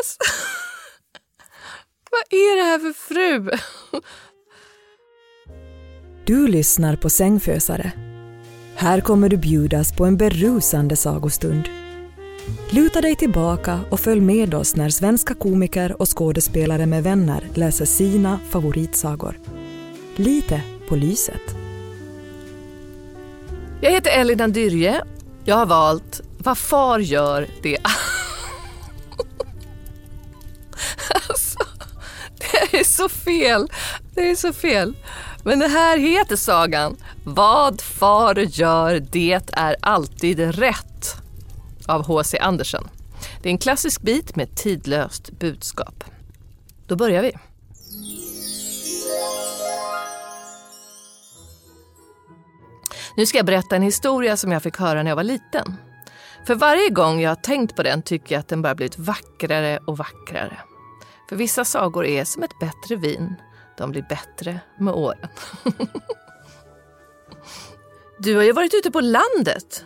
Alltså, vad är det här för fru? Du lyssnar på Sängfösare. Här kommer du bjudas på en berusande sagostund. Luta dig tillbaka och följ med oss när svenska komiker och skådespelare med vänner läser sina favoritsagor. Lite på lyset. Jag heter Elina Dyrje. Jag har valt Vad far gör, det så fel. Det är så fel. Men det här heter sagan Vad far gör, det är alltid rätt av H.C. Andersen. Det är en klassisk bit med tidlöst budskap. Då börjar vi. Nu ska jag berätta en historia som jag fick höra när jag var liten. För varje gång jag har tänkt på den tycker jag att den bara blivit vackrare och vackrare. För vissa sagor är som ett bättre vin. De blir bättre med åren. Du har ju varit ute på landet.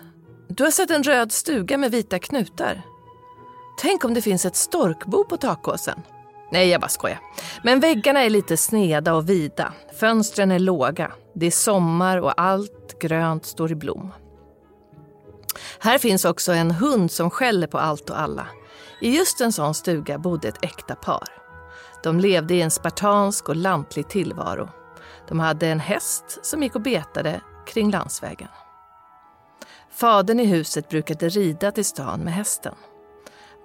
Du har sett en röd stuga med vita knutar. Tänk om det finns ett storkbo på takåsen. Nej, jag bara skojar. Men väggarna är lite sneda och vida. Fönstren är låga. Det är sommar och allt grönt står i blom. Här finns också en hund som skäller på allt och alla. I just en sån stuga bodde ett äkta par. De levde i en spartansk och lantlig tillvaro. De hade en häst som gick och betade kring landsvägen. Fadern i huset brukade rida till stan med hästen.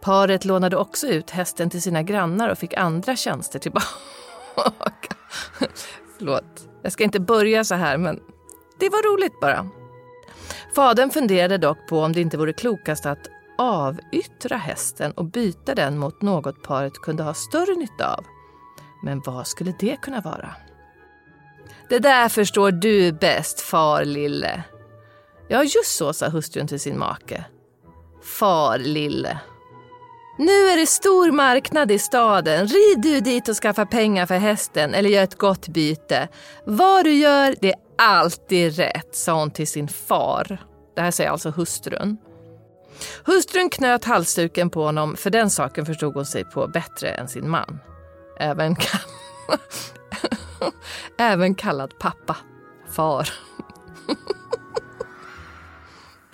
Paret lånade också ut hästen till sina grannar och fick andra tjänster tillbaka. Förlåt, jag ska inte börja så här men det var roligt bara. Fadern funderade dock på om det inte vore klokast att avyttra hästen och byta den mot något paret kunde ha större nytta av. Men vad skulle det kunna vara? Det där förstår du bäst, far lille. Ja, just så, sa hustrun till sin make. Far lille. Nu är det stor marknad i staden. Rid du dit och skaffa pengar för hästen eller gör ett gott byte. Vad du gör, det är alltid rätt, sa hon till sin far. Det här säger alltså hustrun. Hustrun knöt halsduken på honom, för den saken förstod hon sig på bättre än sin man. Även, Även kallad pappa. Far.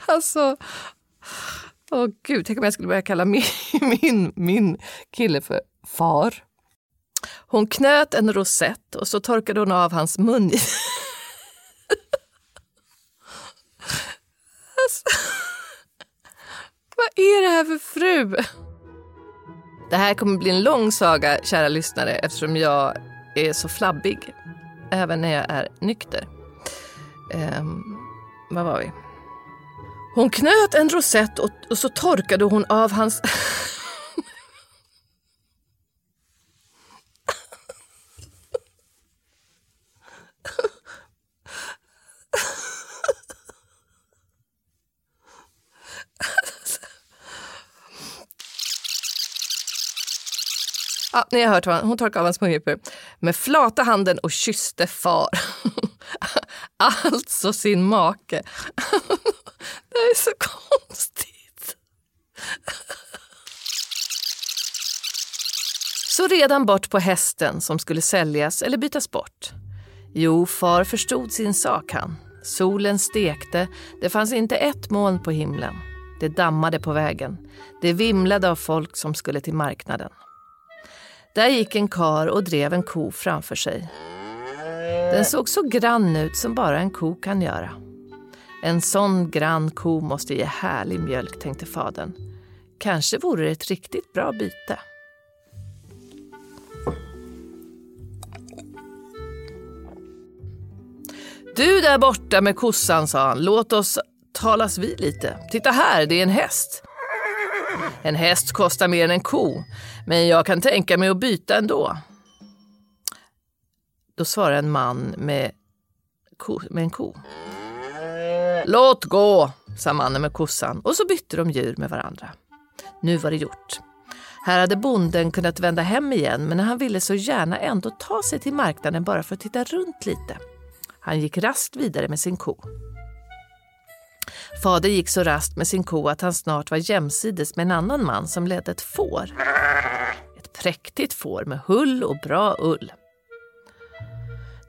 alltså... Åh gud, tänk om jag skulle börja kalla min, min, min kille för far. Hon knöt en rosett och så torkade hon av hans mun. Alltså, vad är det här för fru? Det här kommer bli en lång saga, kära lyssnare, eftersom jag är så flabbig, även när jag är nykter. Ehm, um, vad var vi? Hon knöt en rosett och, och så torkade hon av hans... Ja, ni har hört vad hon torkade av hans mungipor. med flata handen och kysste far. alltså sin make. det är så konstigt. Så redan bort på hästen som skulle säljas eller bytas bort. Jo, far förstod sin sak han. Solen stekte, det fanns inte ett moln på himlen. Det dammade på vägen. Det vimlade av folk som skulle till marknaden. Där gick en kar och drev en ko framför sig. Den såg så grann ut som bara en ko kan göra. En sån grann ko måste ge härlig mjölk, tänkte fadern. Kanske vore det ett riktigt bra byte. Du där borta med kossan, sa han, låt oss talas vid lite. Titta här, det är en häst. En häst kostar mer än en ko, men jag kan tänka mig att byta ändå. Då svarar en man med, ko, med en ko. Låt gå, sa mannen med kossan och så bytte de djur med varandra. Nu var det gjort. Här hade bonden kunnat vända hem igen men han ville så gärna ändå ta sig till marknaden bara för att titta runt lite. Han gick raskt vidare med sin ko. Fader gick så rast med sin ko att han snart var jämsides med en annan man som ledde ett får. Ett präktigt får med hull och bra ull.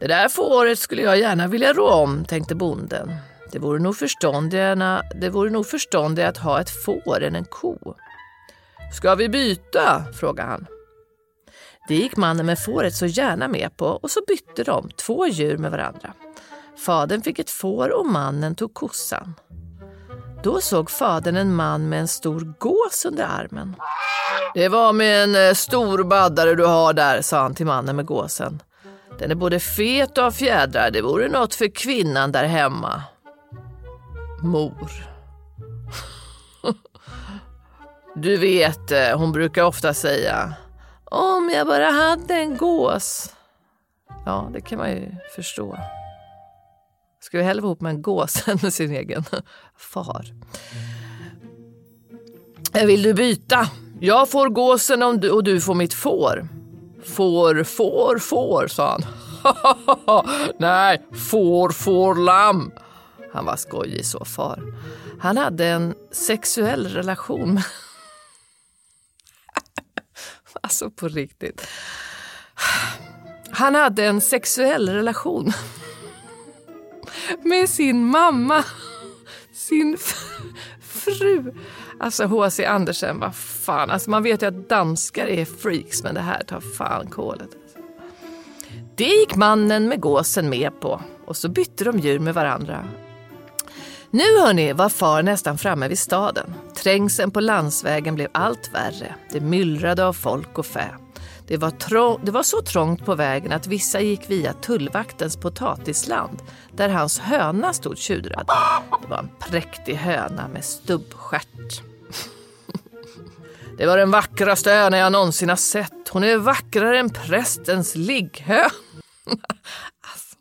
Det där fåret skulle jag gärna vilja rå om, tänkte bonden. Det vore nog förståndigare, det vore nog förståndigare att ha ett får än en ko. Ska vi byta? frågade han. Det gick mannen med fåret så gärna med på och så bytte de två djur med varandra. Fadern fick ett får och mannen tog kossan. Då såg fadern en man med en stor gås under armen. Det var med en eh, stor baddare du har där, sa han till mannen med gåsen. Den är både fet och har fjädrar. Det vore något för kvinnan där hemma. Mor. Du vet, eh, hon brukar ofta säga om jag bara hade en gås. Ja, det kan man ju förstå. Ska vi hellre vara ihop med en gås än med sin egen far. Eh, vill du byta? Jag får gåsen om du, och du får mitt får. Får, får, får, sa han. Nej, får, får, lamm. Han var skojig så, far. Han hade en sexuell relation med... alltså på riktigt. Han hade en sexuell relation med sin mamma, sin fru. Alltså H.C. Andersen, vad fan. Alltså man vet ju att danskar är freaks, men det här tar fan kolet. Det gick mannen med gåsen med på och så bytte de djur med varandra. Nu hörni var far nästan framme vid staden. Trängseln på landsvägen blev allt värre. Det myllrade av folk och fä. Det var, trång, det var så trångt på vägen att vissa gick via tullvaktens potatisland där hans höna stod tjudrad. Det var en präktig höna med stubbstjärt. Det var den vackraste höna jag någonsin har sett. Hon är vackrare än prästens ligghö. Alltså,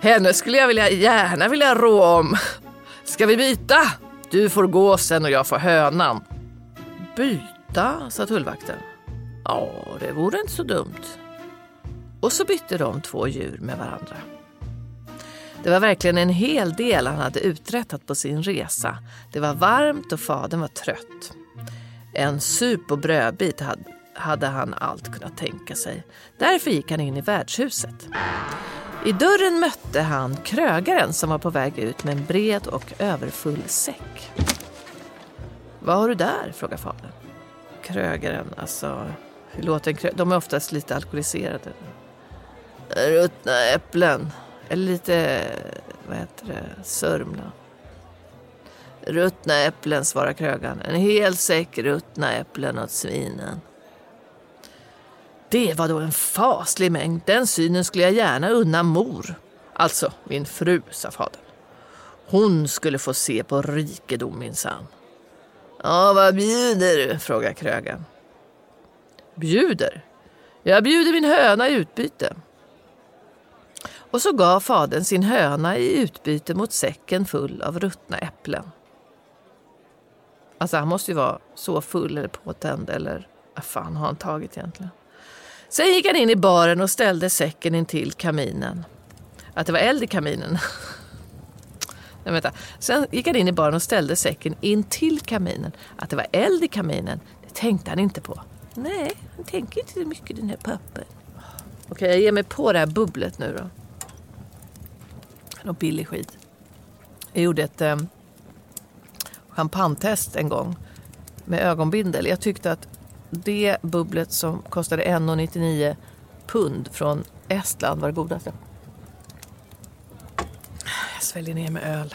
henne skulle jag vilja, gärna vilja rå om. Ska vi byta? Du får gåsen och jag får hönan. Byta, sa tullvakten. Ja, det vore inte så dumt. Och så bytte de två djur med varandra. Det var verkligen en hel del han hade uträttat på sin resa. Det var varmt och fadern var trött. En sup och brödbit hade han allt kunnat tänka sig. Därför gick han in i värdshuset. I dörren mötte han krögaren som var på väg ut med en bred och överfull säck. Vad har du där? frågade fadern. Krögaren, alltså låten, De är oftast lite alkoholiserade. Ruttna äpplen. Eller lite, vad heter det, sörmla. Ruttna äpplen, svarar krögaren. En hel säck ruttna äpplen åt svinen. Det var då en faslig mängd. Den synen skulle jag gärna unna mor. Alltså min fru, sa fadern. Hon skulle få se på rikedom minsann. Ja, vad bjuder du? frågar krögaren. Bjuder? Jag bjuder min höna i utbyte. Och så gav fadern sin höna i utbyte mot säcken full av ruttna äpplen. Alltså han måste ju vara så full eller påtänd eller vad fan har han tagit egentligen? Sen gick han in i baren och ställde säcken in till kaminen. Att det var eld i kaminen. Nej, vänta. Sen gick han in i baren och ställde säcken in till kaminen. Att det var eld i kaminen, det tänkte han inte på. Nej, han tänker inte så mycket den här pappan. Okej, jag ger mig på det här bubblet nu då. Någon billig skit. Jag gjorde ett eh, champagnetest en gång med ögonbindel. Jag tyckte att det bubblet som kostade 1,99 pund från Estland var det godaste. Jag sväljer ner med öl.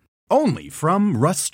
Only from Rust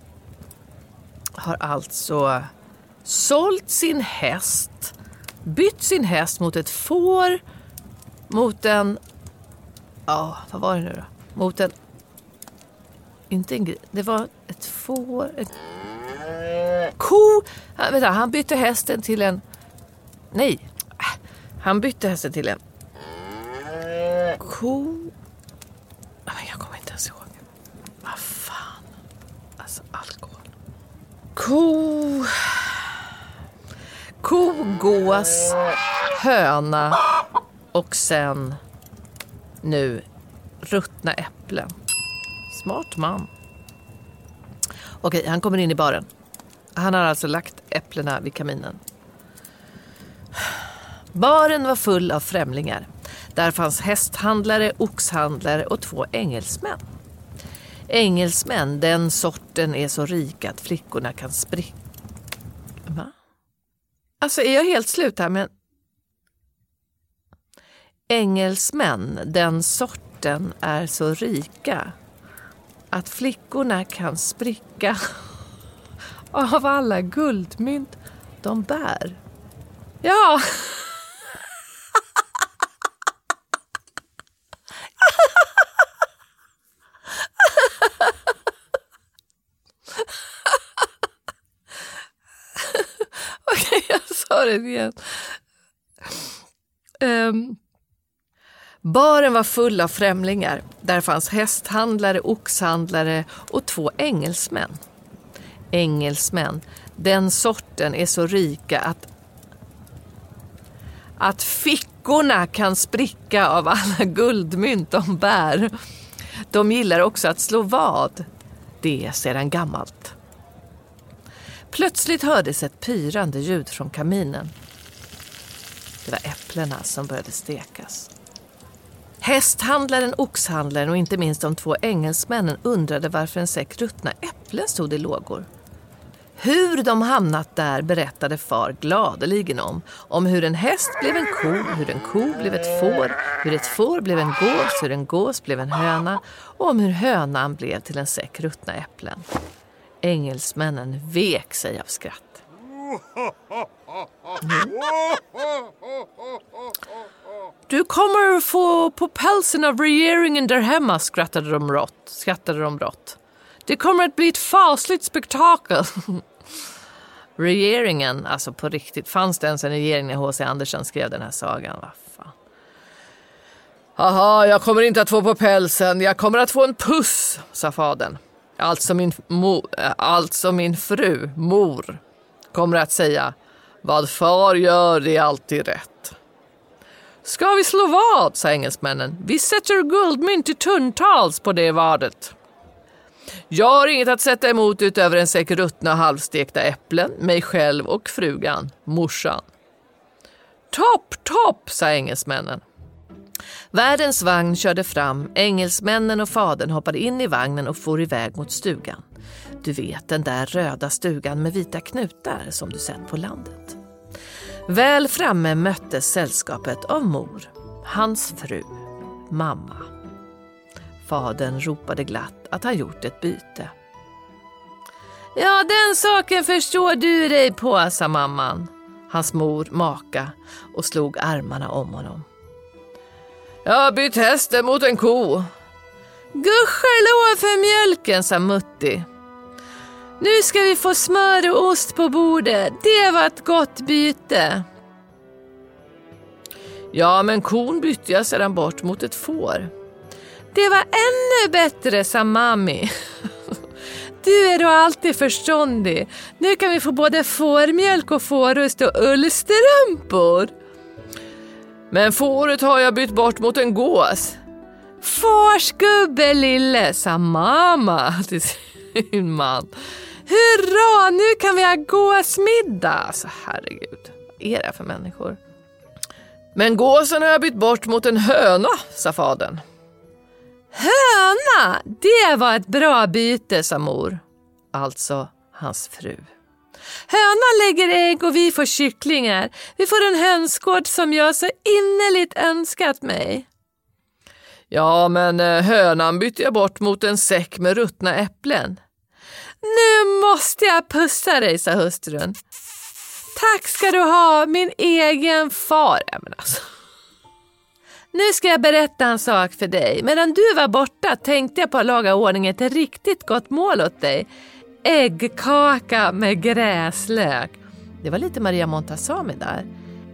har alltså sålt sin häst, bytt sin häst mot ett får, mot en... Ja, vad var det nu då? Mot en... Inte en Det var ett får... Ett, ko... Han, vänta, han bytte hästen till en... Nej. Han bytte hästen till en... Ko... Jag kommer inte ens ihåg. Vad fan. Alltså alkohol. Ko... Ko, gås, höna och sen nu ruttna äpplen. Smart man. Okej, han kommer in i baren. Han har alltså lagt äpplena vid kaminen. Baren var full av främlingar. Där fanns hästhandlare, oxhandlare och två engelsmän. Engelsmän, den sorten är så rika att flickorna kan spricka. Va? Alltså är jag helt slut här men... Engelsmän, den sorten är så rika att flickorna kan spricka av alla guldmynt de bär. Ja! Tar den igen. Um, ehm, baren var full av främlingar. Där fanns hästhandlare, oxhandlare och två engelsmän. Engelsmän, den sorten är så rika att att fickorna kan spricka av alla guldmynt de bär. De gillar också att slå vad. Det är sedan gammalt. Plötsligt hördes ett pyrande ljud från kaminen. Det var äpplena som började stekas. Hästhandlaren, oxhandlaren och inte minst de två engelsmännen undrade varför en säck ruttna äpplen stod i lågor. Hur de hamnat där berättade far gladeligen om. Om hur en häst blev en ko, hur en ko blev ett får, hur ett får blev en gås, hur en gås blev en höna och om hur hönan blev till en säck ruttna äpplen. Engelsmännen vek sig av skratt. Mm. Du kommer få på pälsen av regeringen där hemma, skrattade de rått. Skrattade de rått. Det kommer att bli ett fasligt spektakel. regeringen, alltså på riktigt, fanns det ens en regering när H.C. Andersen skrev den här sagan? Vad fan. Haha, jag kommer inte att få på pälsen, jag kommer att få en puss, sa fadern. Alltså min, mo, alltså min fru, mor, kommer att säga vad far gör det är alltid rätt. Ska vi slå vad, sa engelsmännen. Vi sätter guldmynt i tuntals på det vadet. Jag har inget att sätta emot utöver en säck ruttna halvstekta äpplen, mig själv och frugan, morsan. Topp, topp, sa engelsmännen. Värdens vagn körde fram, engelsmännen och fadern hoppade in i vagnen och for iväg mot stugan. Du vet den där röda stugan med vita knutar som du sett på landet. Väl framme möttes sällskapet av mor, hans fru, mamma. Fadern ropade glatt att han gjort ett byte. Ja, den saken förstår du dig på, sa mamman, hans mor, maka och slog armarna om honom. Jag har bytt hästen mot en ko. Gudskelov för mjölken, sa Mutti. Nu ska vi få smör och ost på bordet. Det var ett gott byte. Ja, men kon bytte jag sedan bort mot ett får. Det var ännu bättre, sa Mami. Du är då alltid förståndig. Nu kan vi få både fårmjölk och fårost och ullstrumpor. Men fåret har jag bytt bort mot en gås. Farsgubbe lille, sa mamma till sin man. Hurra, nu kan vi ha gåsmiddag! Alltså herregud, vad är det för människor? Men gåsen har jag bytt bort mot en höna, sa fadern. Höna, det var ett bra byte, sa mor. Alltså hans fru. Hönan lägger ägg och vi får kycklingar. Vi får en hönsgård som jag så innerligt önskat mig. Ja, men eh, hönan bytte jag bort mot en säck med ruttna äpplen. Nu måste jag pussa dig, sa hustrun. Tack ska du ha, min egen far. Ja, men alltså. Nu ska jag berätta en sak för dig. Medan du var borta tänkte jag på att laga ordning ett riktigt gott mål åt dig. Äggkaka med gräslök. Det var lite Maria Montazami där.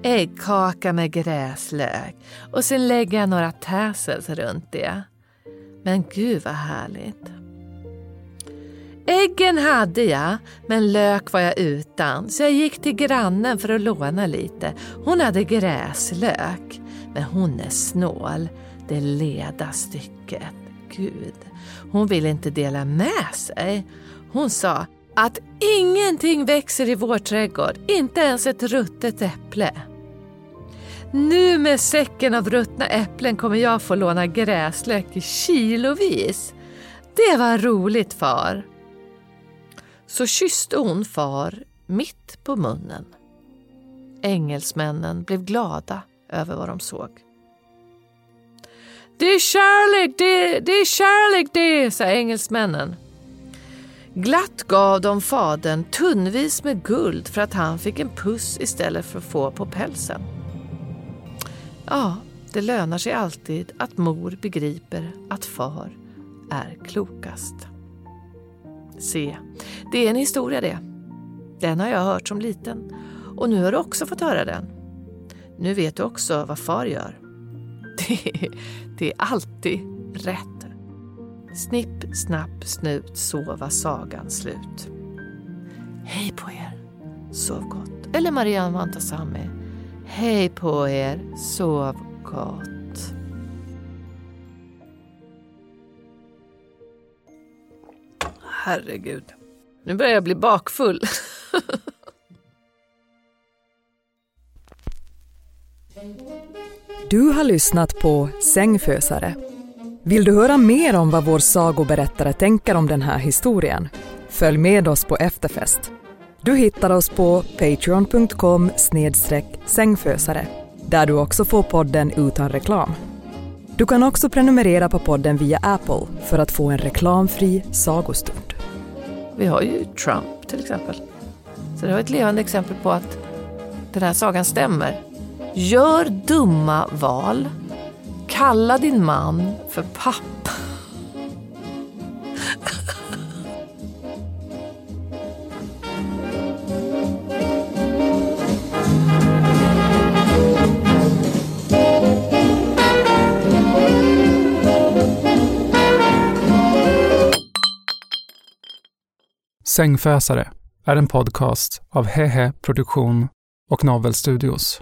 Äggkaka med gräslök. Och sen lägger jag några tassels runt det. Men gud vad härligt. Äggen hade jag, men lök var jag utan. Så jag gick till grannen för att låna lite. Hon hade gräslök. Men hon är snål. Det leda stycket. Gud, hon vill inte dela med sig. Hon sa att ingenting växer i vår trädgård, inte ens ett ruttet äpple. Nu med säcken av ruttna äpplen kommer jag få låna gräslök i kilovis. Det var roligt far. Så kysste hon far mitt på munnen. Engelsmännen blev glada över vad de såg. Det är kärlek det, det är kärlek det, sa engelsmännen. Glatt gav de fadern tunnvis med guld för att han fick en puss istället för att få på pälsen. Ja, det lönar sig alltid att mor begriper att far är klokast. Se, det är en historia det. Den har jag hört som liten Och nu har du också fått höra den. Nu vet du också vad far gör. Det, det är alltid rätt. Snipp, snapp, snut, så var sagan slut. Hej på er, sov gott. Eller Marianne Vantasami. Hej på er, sov gott. Herregud. Nu börjar jag bli bakfull. Du har lyssnat på Sängfösare. Vill du höra mer om vad vår sagoberättare tänker om den här historien? Följ med oss på efterfest. Du hittar oss på patreon.com sängfösare där du också får podden utan reklam. Du kan också prenumerera på podden via Apple för att få en reklamfri sagostund. Vi har ju Trump till exempel. Så det var ett levande exempel på att den här sagan stämmer. Gör dumma val. Kalla din man för pappa. Sängfösare är en podcast av Hehe Produktion och Novel Studios.